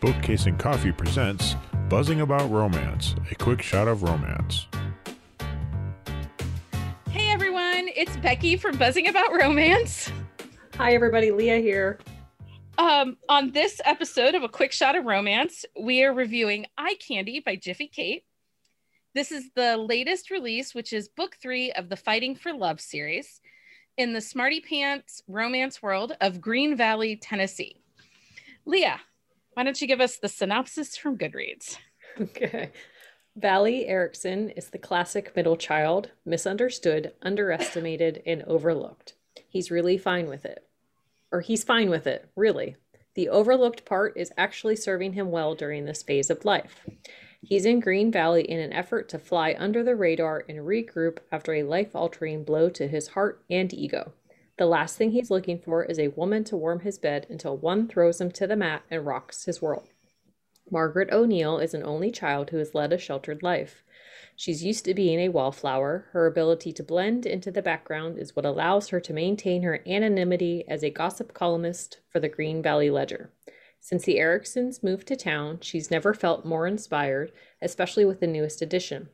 Bookcase and Coffee presents Buzzing About Romance, a quick shot of romance. Hey everyone, it's Becky from Buzzing About Romance. Hi everybody, Leah here. Um, on this episode of A Quick Shot of Romance, we are reviewing Eye Candy by Jiffy Kate. This is the latest release, which is book three of the Fighting for Love series in the Smarty Pants romance world of Green Valley, Tennessee. Leah, why don't you give us the synopsis from Goodreads? Okay. Vali Erickson is the classic middle child, misunderstood, underestimated, and overlooked. He's really fine with it. Or he's fine with it, really. The overlooked part is actually serving him well during this phase of life. He's in Green Valley in an effort to fly under the radar and regroup after a life altering blow to his heart and ego. The last thing he's looking for is a woman to warm his bed until one throws him to the mat and rocks his world. Margaret O'Neill is an only child who has led a sheltered life. She's used to being a wallflower. Her ability to blend into the background is what allows her to maintain her anonymity as a gossip columnist for the Green Valley Ledger. Since the Ericksons moved to town, she's never felt more inspired, especially with the newest edition.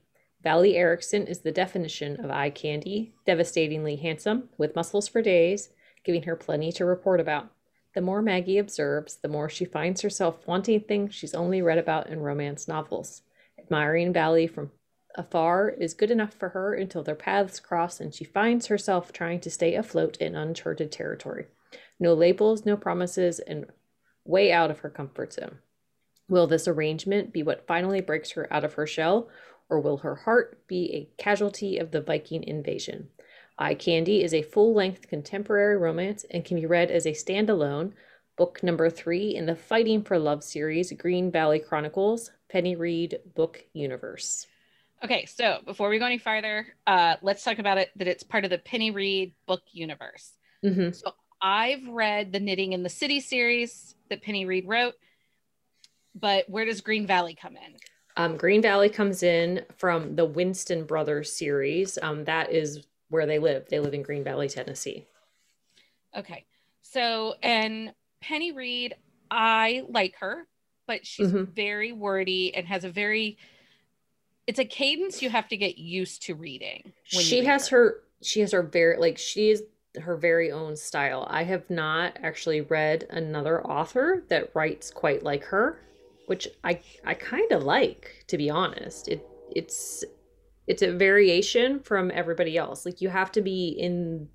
Vali Erickson is the definition of eye candy, devastatingly handsome, with muscles for days, giving her plenty to report about. The more Maggie observes, the more she finds herself wanting things she's only read about in romance novels. Admiring Vali from afar is good enough for her until their paths cross and she finds herself trying to stay afloat in uncharted territory. No labels, no promises, and way out of her comfort zone. Will this arrangement be what finally breaks her out of her shell, or will her heart be a casualty of the Viking invasion? Eye Candy is a full length contemporary romance and can be read as a standalone, book number three in the Fighting for Love series, Green Valley Chronicles, Penny Reid Book Universe. Okay, so before we go any farther, uh, let's talk about it that it's part of the Penny Reid Book Universe. Mm-hmm. So I've read the Knitting in the City series that Penny Reed wrote, but where does Green Valley come in? Um, Green Valley comes in from the Winston Brothers series. Um, that is where they live. They live in Green Valley, Tennessee. Okay. So, and Penny Reid, I like her, but she's Mhm. very wordy and has a very, it's a cadence you have to get used to reading. when She read has her. She has her very like she is her very own style. I have not actually read another author that writes quite like her, which I I kind of like to be honest. It it's it's a variation from everybody else. Like you have to be in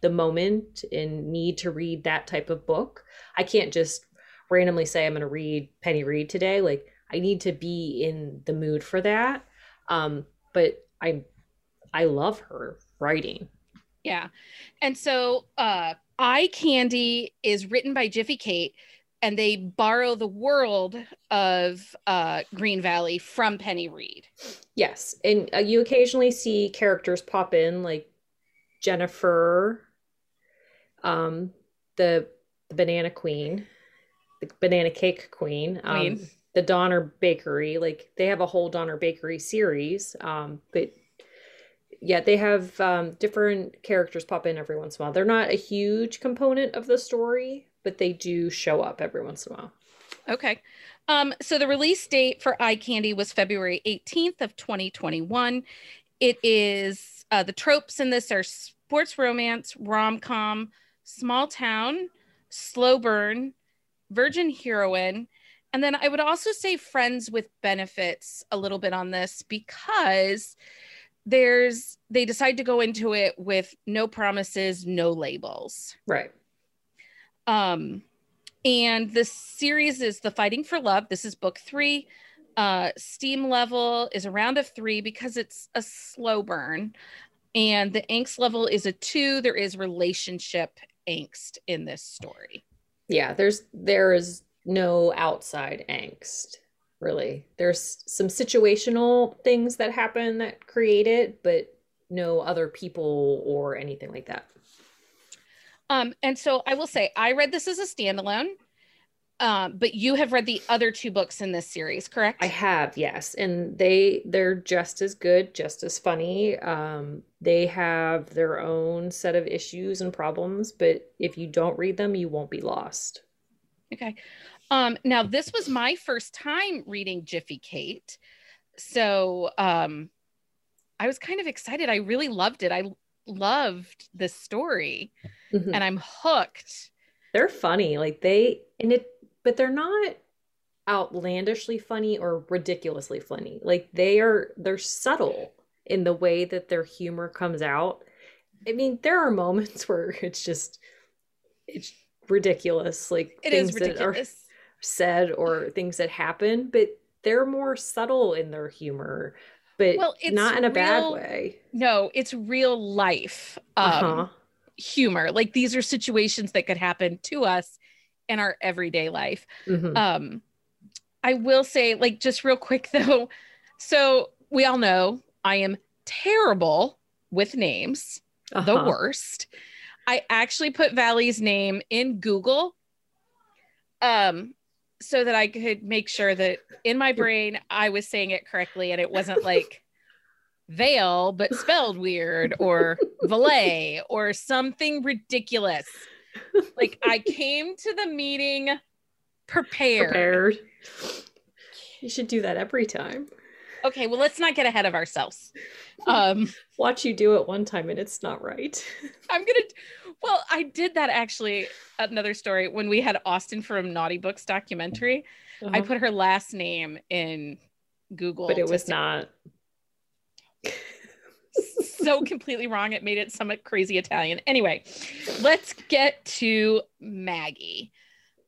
the moment and need to read that type of book. I can't just randomly say I'm going to read Penny Reid today. Like I need to be in the mood for that. Um, but I I love her writing. Yeah. And so uh Eye Candy is written by Jiffy Kate and they borrow the world of uh Green Valley from Penny Reid. Yes, and uh, you occasionally see characters pop in like Jennifer, um, the, the Banana Queen, the Banana Cake Queen, um, Queen. the Donner Bakery. Like they have a whole Donner Bakery series, um, but yeah, they have um, different characters pop in every once in a while. They're not a huge component of the story, but they do show up every once in a while. Okay. Um, so the release date for Eye Candy was February 18th of 2021. It is uh, the tropes in this are sports romance, rom-com, small town, slow burn, virgin heroine, and then I would also say friends with benefits a little bit on this because there's they decide to go into it with no promises, no labels. Right. Um, and the series is The Fighting for Love. This is book three. Uh, steam level is a three because it's a slow burn. And the angst level is a two. There is relationship angst in this story. yeah there's there is no outside angst really there's some situational things that happen that create it but no other people or anything like that Um, and so I will say I read this as a standalone. Um, but you have read the other two books in this series, correct? I have, yes, and they they're just as good, just as funny. Um, they have their own set of issues and problems, but if you don't read them, you won't be lost. Okay. Um, now this was my first time reading Jiffy Kate. So um I was kind of excited. I really loved it. I loved this story Mhm. and I'm hooked. They're funny. Like they and it but they're not outlandishly funny or ridiculously funny. Like they are they're subtle in the way that their humor comes out. I mean, there are moments where it's just it's ridiculous, like It is things that are ridiculous. said or things that happen, but they're more subtle in their humor, but Well, it's not in a bad way. No, it's real life um, Uh-huh. Humor. Like these are situations that could happen to us in our everyday life. Mhm. Um, I will say, like, just real quick though. So we all know I am terrible with names, the Uh-huh. worst. I actually put Vali's name in Google, um, so that I could make sure that in my brain I was saying it correctly and it wasn't like Vale, but spelled weird, or Valet, or something ridiculous. Like I came to the meeting prepared. prepared. You should do that every time. Okay, well, let's not get ahead of ourselves. Um, Watch you do it one time and it's not right. I'm gonna. Well, I did that actually. Another story when we had Austin from Naughty Books documentary. I Uh-huh. put her last name in Google, but it was see- not. So completely wrong. It made it some crazy Italian. Anyway, let's get to Maggie.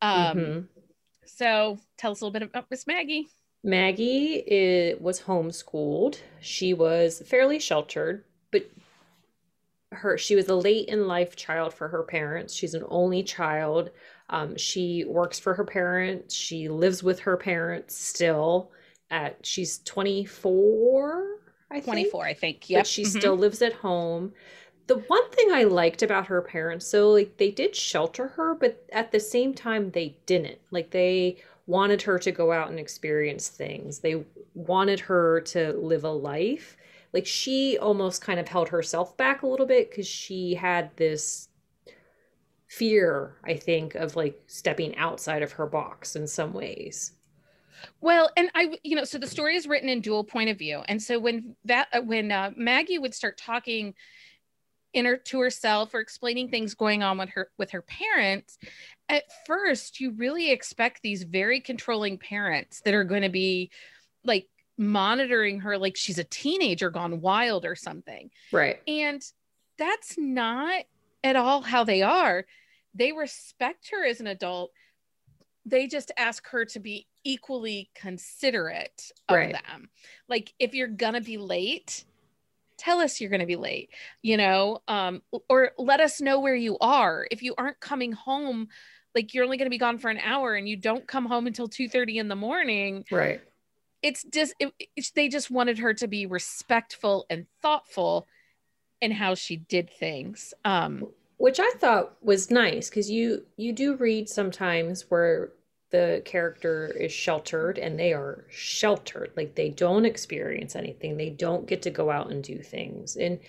Um, Mhm. So tell us a little bit about Miss Maggie. Maggie i was homeschooled. She was fairly sheltered, but her she was a late in life child for her parents. She's an only child. Um, she works for her parents. She lives with her parents still. At she's 24, I think. 24, I think. but Yep. she mhm. still lives at home. The one thing I liked about her parents, so like they did shelter her, but at the same time they didn't. Like they wanted her to go out and experience things. They wanted her to live a life. Like she almost kind of held herself back a little bit because she had this fear, I think, of like stepping outside of her box in some ways. Well, and I, you know, so the story is written in dual point of view, and so when that uh, when uh, Maggie would start talking in her to herself or explaining things going on with her with her parents, at first you really expect these very controlling parents that are going to be like monitoring her like she's a teenager gone wild or something. Right. And that's not at all how they are. They respect her as an adult. They just ask her to be equally considerate of Right. them. Like if you're going to be late, tell us you're going to be late, you know, um or let us know where you are. If you aren't coming home, like you're only going to be gone for an hour and you don't come home until 2:30 in the morning, Right. it's just it, it's, they just wanted her to be respectful and thoughtful in how she did things um which I thought was nice because you you do read sometimes where the character is sheltered and they are sheltered. Like they don't experience anything. They don't get to go out and do things. And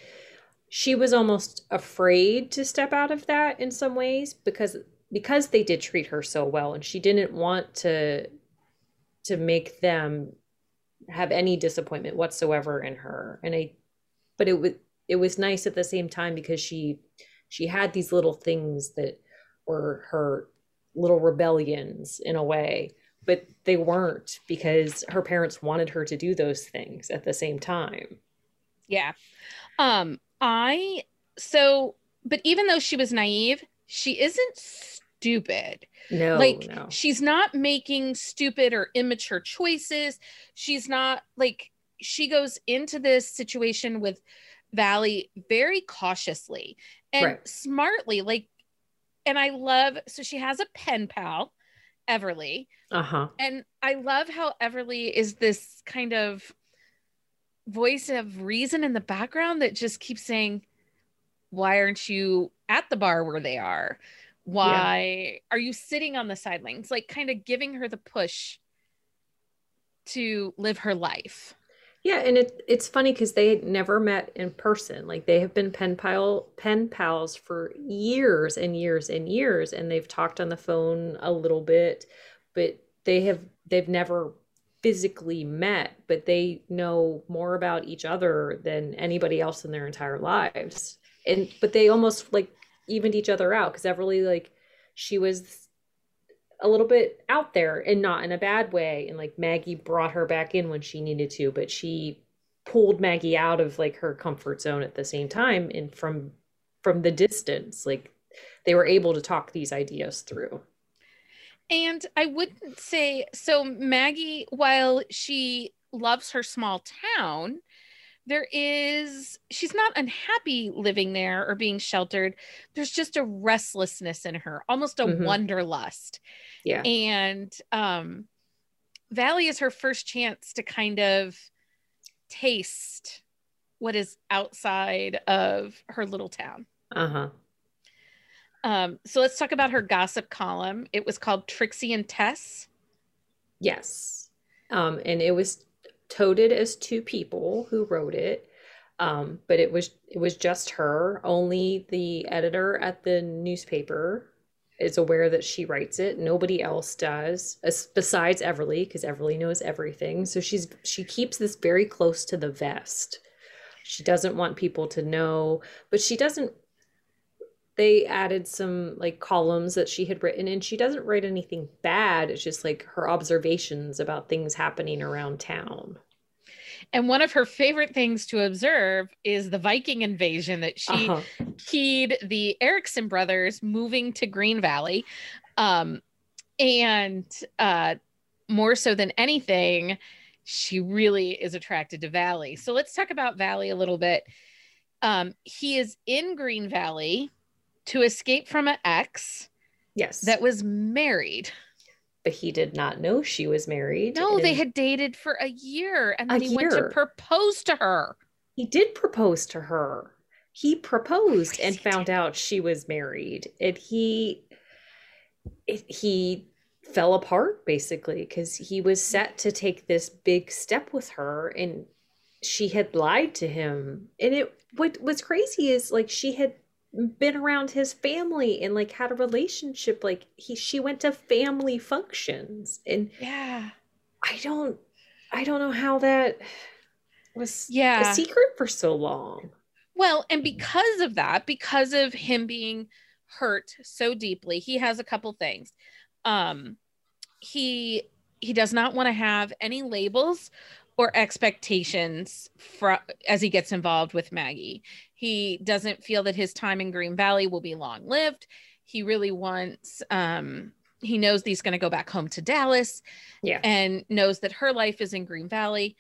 she was almost afraid to step out of that in some ways because because they did treat her so well and she didn't want to to make them have any disappointment whatsoever in her. And I but it was it was nice at the same time because she she had these little things that were her little rebellions in a way but they weren't because her parents wanted her to do those things at the same time. Yeah. Um i so but even though she was naive she isn't stupid. No like no. she's not making stupid or immature choices. She's not like she goes into this situation with Vali very cautiously and Right. smartly like and i love so she has a pen pal everly uh-huh. and i love how everly is this kind of voice of reason in the background that just keeps saying why aren't you at the bar where they are? Why are you sitting on the sidelines? Like kind of giving her the push to live her life yeah and it it's funny because they had never met in person like they have been pen pal pen pals for years and years and years and they've talked on the phone a little bit but they have they've never physically met, but they know more about each other than anybody else in their entire lives. And but they almost like evened each other out because Everly like she was a little bit out there and not in a bad way and like Maggie brought her back in when she needed to, but she pulled Maggie out of like her comfort zone at the same time and from from the distance like they were able to talk these ideas through. And I wouldn't say so. Maggie, while she loves her small town, there is, she's not unhappy living there or being sheltered. There's just a restlessness in her, almost a Mhm. wanderlust. Yeah. And um, Vali is her first chance to kind of taste what is outside of her little town. Uh-huh. Um, so let's talk about her gossip column. It was called Trixie and Tess. Yes. Um, and it was toted as two people who wrote it. Um, but it was it was just her. Only the editor at the newspaper is aware that she writes it. Nobody else does, as, besides Everly, because Everly knows everything. So she's she keeps this very close to the vest. She doesn't want people to know, but she doesn't they added some like columns that she had written and she doesn't write anything bad it's just like her observations about things happening around town And one of her favorite things to observe is the Viking invasion that she Uh-huh. keyed the Erickson brothers moving to Green Valley. Um, and uh, more so than anything, she really is attracted to Vali. So let's talk about Vali a little bit. Um, he is in Green Valley to escape from an ex yes. that was married. but he did not know she was married No, they had dated for a year and then he went to propose to her. he did propose to her. He proposed and found out she was married. And he it, he fell apart basically because he was set to take this big step with her and she had lied to him. And it what what's crazy is like she had been around his family and like had a relationship like he she went to family functions and Yeah. i don't i don't know how that was Yeah. a secret for so long Well, and because of that, because of him being hurt so deeply, he has a couple things. Um, he he does not want to have any labels or expectations for as he gets involved with Maggie. He doesn't feel that his time in Green Valley will be long lived. He really wants um he knows that he's going to go back home to Dallas yeah and knows that her life is in Green Valley.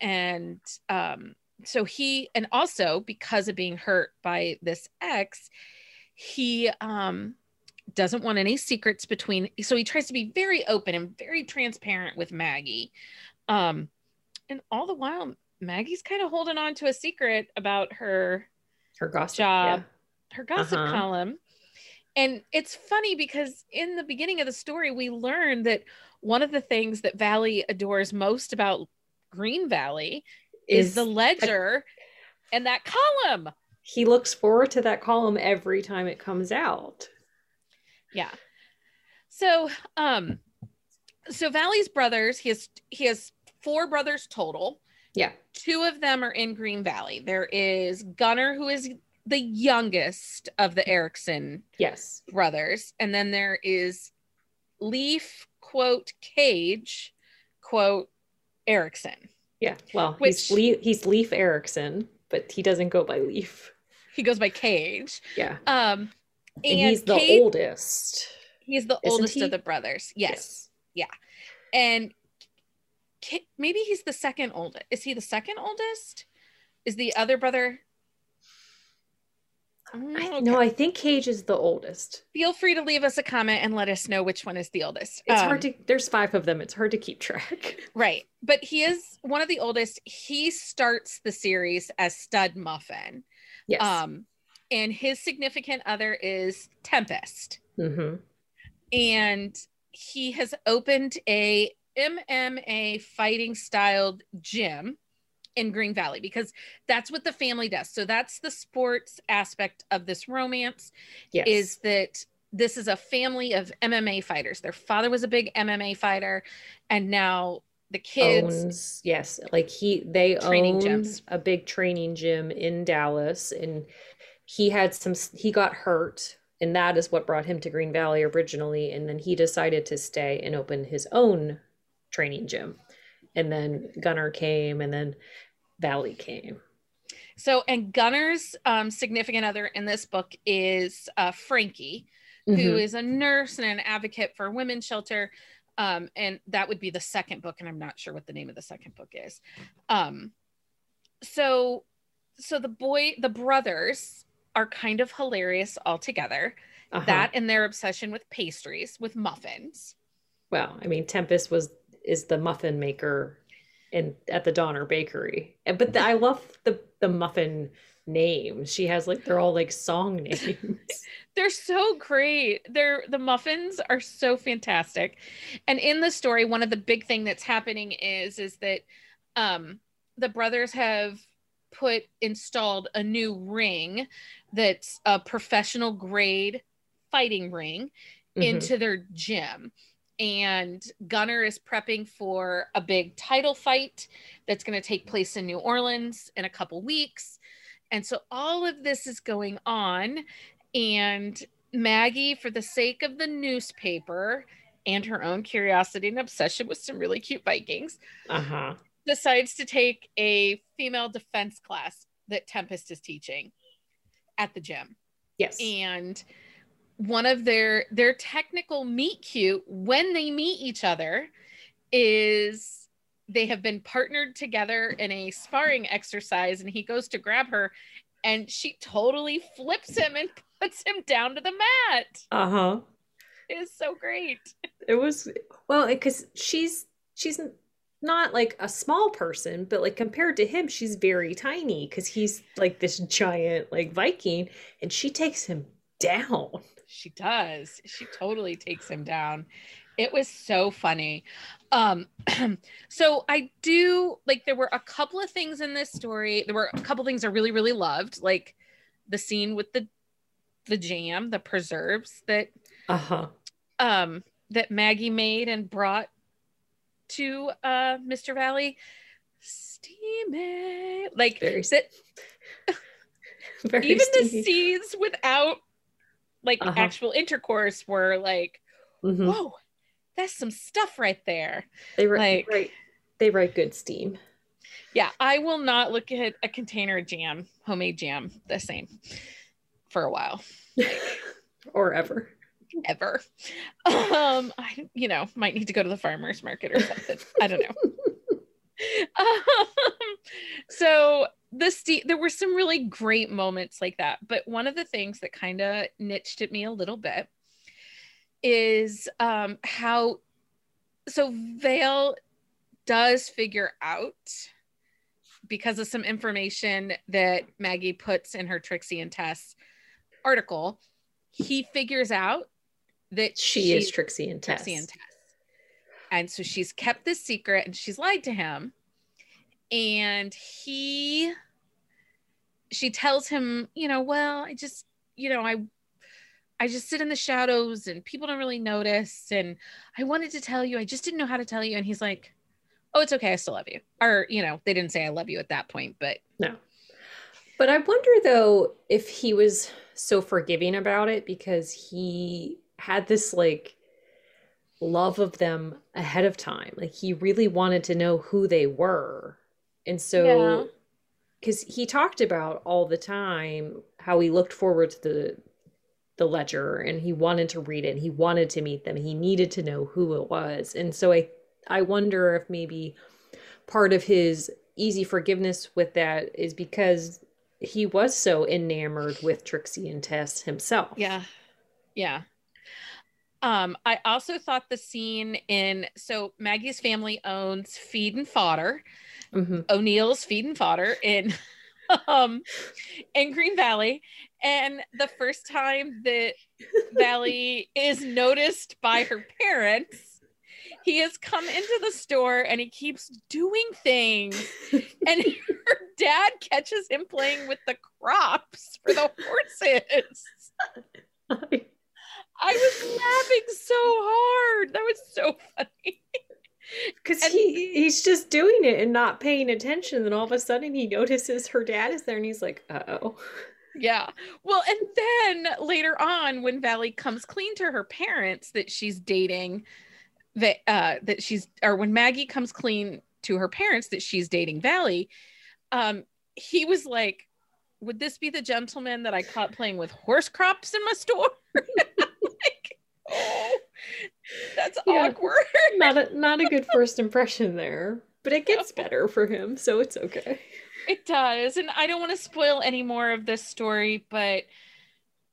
And um, so he, and also because of being hurt by this ex, he um, doesn't want any secrets between. So he tries to be very open and very transparent with Maggie. Um, and all the while, Maggie's kind of holding on to a secret about her her gossip job. her gossip Uh-huh. column. And it's funny because in the beginning of the story, we learned that one of the things that Vali adores most about Green Valley yeah. is, the ledger and that column. he looks forward to that column every time it comes out Yeah. So, um, so Vali's brothers, he has he has four brothers total. Yeah Two of them are in Green Valley. There is Gunnar, who is the youngest of the Erickson yes brothers. And then there is Leif, quote, Cage, quote, Erickson. yeah well Which- he's leif, he's leif erickson but he doesn't go by leif He goes by Cage. yeah Um, and, and, he's the Cage- oldest He's the isn't oldest he? of the brothers. Yes. Yeah. And Maybe he's the second oldest. Is he the second oldest? Is the other brother? Mm, I, okay. no i think cage is the oldest Feel free to leave us a comment and let us know which one is the oldest. it's Um, hard to there's five of them it's hard to keep track Right. But he is one of the oldest. He starts the series as Stud Muffin. yes Um, and his significant other is Tempest. hmm And he has opened a MMA fighting styled gym in Green Valley because that's what the family does. So that's the sports aspect of this romance yes is that this is a family of MMA fighters. Their father was a big MMA fighter, and now the kids owns yes like he they Training own gyms. a big training gym in dallas and he had some he got hurt and that is what brought him to green valley originally and then he decided to stay and open his own training gym and then gunnar came and then Vali came So, and Gunnar's um, significant other in this book is uh, Frankie, who Mhm. is a nurse and an advocate for women's shelter. Um, and that would be the second book, and I'm not sure what the name of the second book is. Um, so, so the boy, the brothers are kind of hilarious altogether. Uh-huh. That and their obsession with pastries, with muffins. well i mean tempest was is the muffin maker in at the donner bakery. And- but the, i love the the muffin names. She has like they're all like song names. They're so great. They're the muffins are so fantastic. And in the story one of the big thing that's happening is is that um the brothers have put installed a new ring that's a professional grade fighting ring Mhm. into their gym and gunnar is prepping for a big title fight that's going to take place in new orleans in a couple weeks. And so all of this is going on and maggie for the sake of the newspaper and her own curiosity and obsession with some really cute vikings uh-huh. decides to take a female defense class that tempest is teaching at the gym. Yes. And one of their their technical meet cute when they meet each other is they have been partnered together in a sparring exercise and he goes to grab her and she totally flips him and puts him down to the mat. Uh-huh. It is so great. It was well because she's she's not like a small person but like compared to him she's very tiny because he's like this giant like viking and she takes him down She does. She totally takes him down. It was so funny. Um so I do like there were a couple of things in this story. There were a couple things I really really loved, like the scene with the the jam, the preserves that uh-huh um that Maggie made and brought to uh Mr. Vali. Steamy. Like very that very even the steamy. scenes without like Uh-huh. actual intercourse were like Mhm. whoa that's some stuff right there. They write like- right they write good steam. Yeah i will not look at a container of jam homemade jam the same for a while. Or ever. Ever. Um i you know might need to go to the farmers market or something. I don't know. Um, so the there were some really great moments like that but one of the things that kind of niched at me a little bit is um how so vale does figure out because of some information that maggie puts in her trixie and tess article he figures out that she is trixie and tess Trixie and Tess. And so she's kept this secret and she's lied to him. And he, she tells him, you know, well, I just, you know, I, I just sit in the shadows and people don't really notice. And I wanted to tell you, I just didn't know how to tell you. And he's like, oh, it's okay. I still love you. Or, you know, they didn't say I love you at that point, but No. But I wonder though if he was so forgiving about it because he had this like love of them ahead of time. Like he really wanted to know who they were. And so because he talked about all the time how he looked forward to the the ledger and he wanted to read it and he wanted to meet them. He needed to know who it was. And so I I wonder if maybe part of his easy forgiveness with that is because he was so enamored with Trixie and Tess himself. Yeah. Yeah. Um, I also thought the scene in so Maggie's family owns Feed and Fodder, Mhm. O'Neill's Feed and Fodder in um in Green Valley. And the first time that Vali is noticed by her parents, he has come into the store and he keeps doing things. And her dad catches him playing with the crops for the horses. I was laughing so hard. That was so funny. Because he he's just doing it and not paying attention. Then all of a sudden he notices her dad is there and he's like, uh oh. Yeah. Well, and then later on, when Vali comes clean to her parents that she's dating, that uh that she's or when Maggie comes clean to her parents that she's dating Vali, um, he was like, Would this be the gentleman that I caught playing with horse crops in my store? oh, that's Yeah. awkward. Not a not a good first impression there. But it gets better for him, so it's okay. It does. And I don't want to spoil any more of this story, but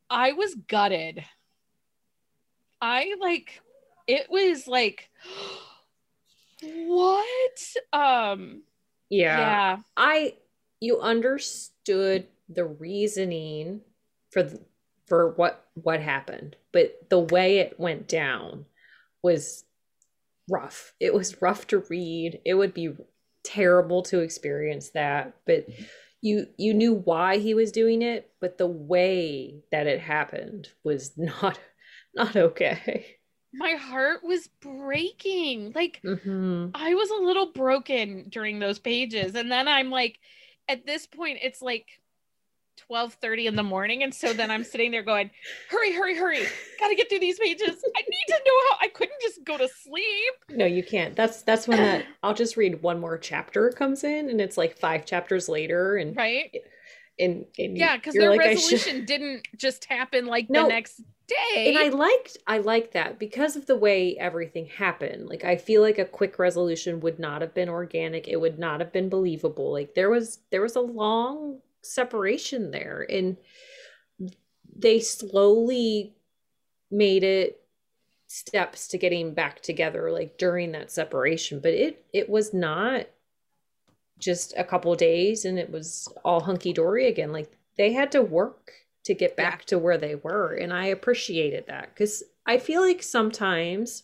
I was gutted. I like it was like what? Um yeah. I you understood the reasoning for the, for what what happened, but the way it went down was rough. It was rough to read. It would be terrible to experience that, but you you knew why he was doing it, but the way that it happened was not not okay. My heart was breaking. Like Mhm. I was a little broken during those pages and then I'm like at this point it's like 12:30 in the morning and so then I'm sitting there going hurry hurry hurry got to get through these pages I need to know how I couldn't just go to sleep No, you can't. That's that's when that I'll just read one more chapter comes in and it's like five chapters later and right and, and yeah because their like, resolution didn't just happen like No. the next day and I liked I liked that because of the way everything happened. Like I feel like a quick resolution would not have been organic. It would not have been believable. Like there was there was a long separation there and they slowly made it steps to getting back together like during that separation, but it it was not just a couple days and it was all hunky dory again. Like they had to work to get back to where they were. And I appreciated that because I feel like sometimes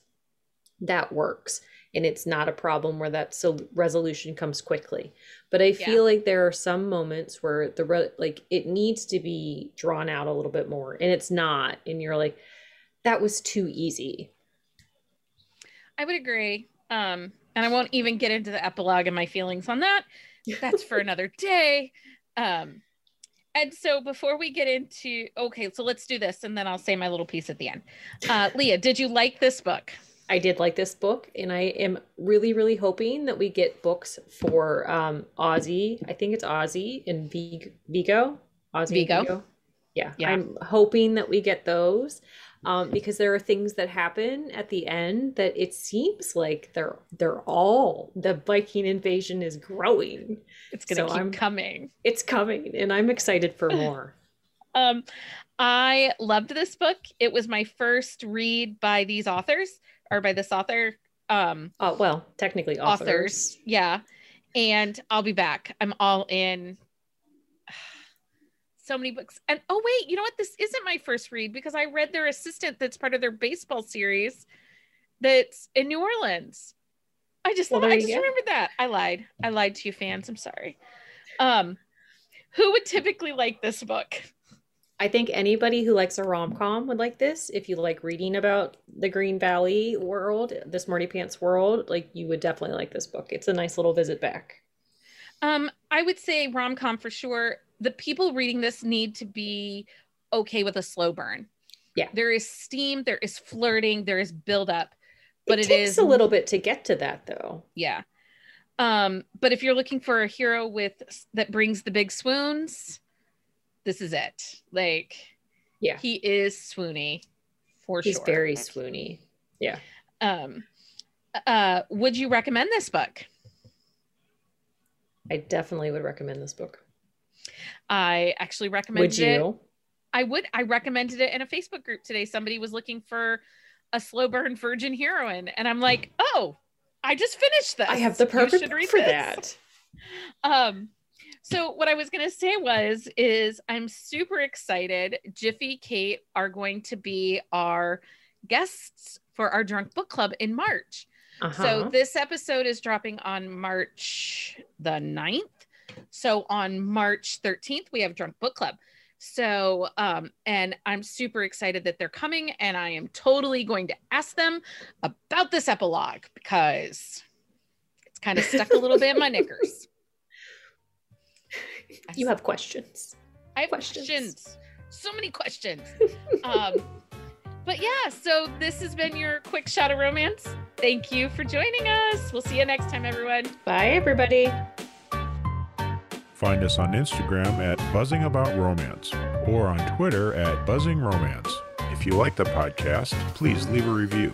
that works and it's not a problem where that sol- resolution comes quickly. But I Yeah. feel like there are some moments where the re- like it needs to be drawn out a little bit more and it's not. And you're like, that was too easy. I would agree. Um, and I won't even get into the epilogue and my feelings on that. That's for another day. Um, and so before we get into okay, so let's do this, and then I'll say my little piece at the end. Uh, Leah, did you like this book? I did like this book, and I am really, really hoping that we get books for um Aussie. I think it's Aussie and Vig- Viggo. Aussie and Viggo. Yeah, Yeah. I'm hoping that we get those. Um, because there are things that happen at the end that it seems like they're they're all the Viking invasion is growing. It's gonna So keep I'm- coming. It's coming, and I'm excited for more. Um, I loved this book. It was my first read by these authors or by this author. Um, Oh well, technically authors. authors. Yeah. And I'll be back. I'm all in. So many books. And oh, wait, you know what? This isn't my first read because I read their assistant that's part of their baseball series that's in New Orleans. I just Well, thought, I just go. remembered that. I lied. I lied to you fans. I'm sorry. Um, who would typically like this book? I think anybody who likes a rom com would like this. If you like reading about the Green Valley world, the Smarty Pants world, like you would definitely like this book. It's a nice little visit back. Um, I would say rom com for sure. The people reading this need to be okay with a slow burn. Yeah. There is steam, there is flirting, there is build up, but it it takes is a little bit to get to that, though. yeah. Um, but if you're looking for a hero with that brings the big swoons, this is it. Like, Yeah. he is swoony for He's sure. very swoony. Yeah. Um uh would you recommend this book? I definitely would recommend this book. I actually recommended Would it. you? I would. I recommended it in a Facebook group today. Somebody was looking for a slow burn virgin heroine, and I'm like, oh, I just finished this. I have the perfect read for this." that. Um, so what I was gonna say was, is I'm super excited. Jiffy Kate are going to be our guests for our drunk book club in March. Uh-huh. So this episode is dropping on March the 9th. So on March 13th, we have Drunk Book Club. So, um, and I'm super excited that they're coming, and I am totally going to ask them about this epilogue because it's kind of stuck a little bit in my knickers. You have questions. I have questions. questions. So many questions. um, but yeah, so this has been your quick shot of romance. Thank you for joining us. We'll see you next time, everyone. Bye, everybody. Find us on Instagram at Buzzing About Romance or on Twitter at Buzzing Romance. If you like the podcast, please leave a review.